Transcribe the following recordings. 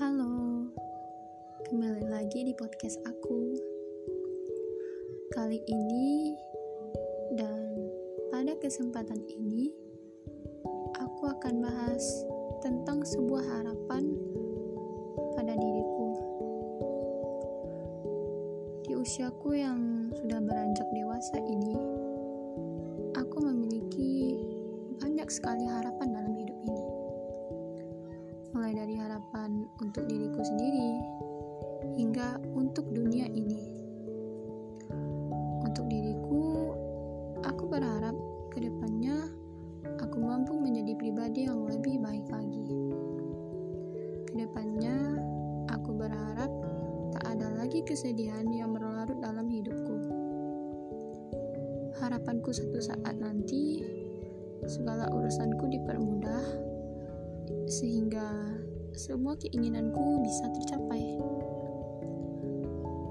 Halo, kembali lagi di podcast aku. Kali ini dan pada kesempatan ini, aku akan bahas tentang sebuah harapan pada diriku. Di usiaku yang sudah beranjak dewasa ini, aku memiliki banyak sekali harapan diriku sendiri hingga untuk dunia ini. Untuk diriku, aku berharap ke depannya aku mampu menjadi pribadi yang lebih baik lagi. Ke depannya, aku berharap tak ada lagi kesedihan yang berlarut dalam hidupku. Harapanku satu saat nanti, segala urusanku dipermudah, sehingga semua keinginanku bisa tercapai.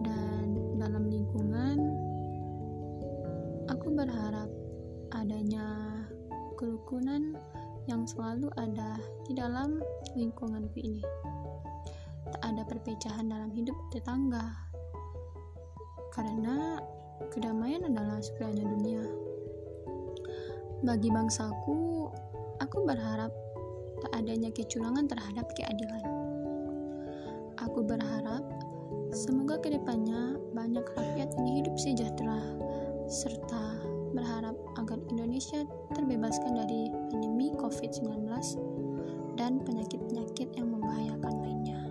Dan dalam lingkungan, aku berharap adanya kerukunan yang selalu ada di dalam lingkunganku ini. Tak ada perpecahan dalam hidup tetangga, karena kedamaian adalah segalanya dunia. Bagi bangsaku, aku berharap tak adanya kecurangan terhadap keadilan. Aku berharap semoga ke depannya banyak rakyat yang hidup sejahtera serta berharap agar Indonesia terbebaskan dari pandemi COVID-19 dan penyakit-penyakit yang membahayakan lainnya.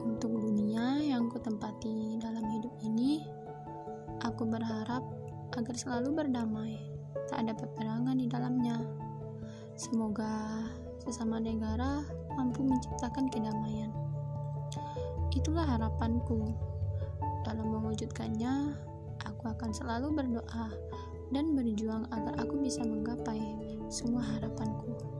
Untuk dunia yang kutempati dalam hidup ini, aku berharap agar selalu berdamai, tak ada peperangan di dalamnya. Semoga sesama negara mampu menciptakan kedamaian. Itulah harapanku. Dalam mewujudkannya, aku akan selalu berdoa dan berjuang agar aku bisa menggapai semua harapanku.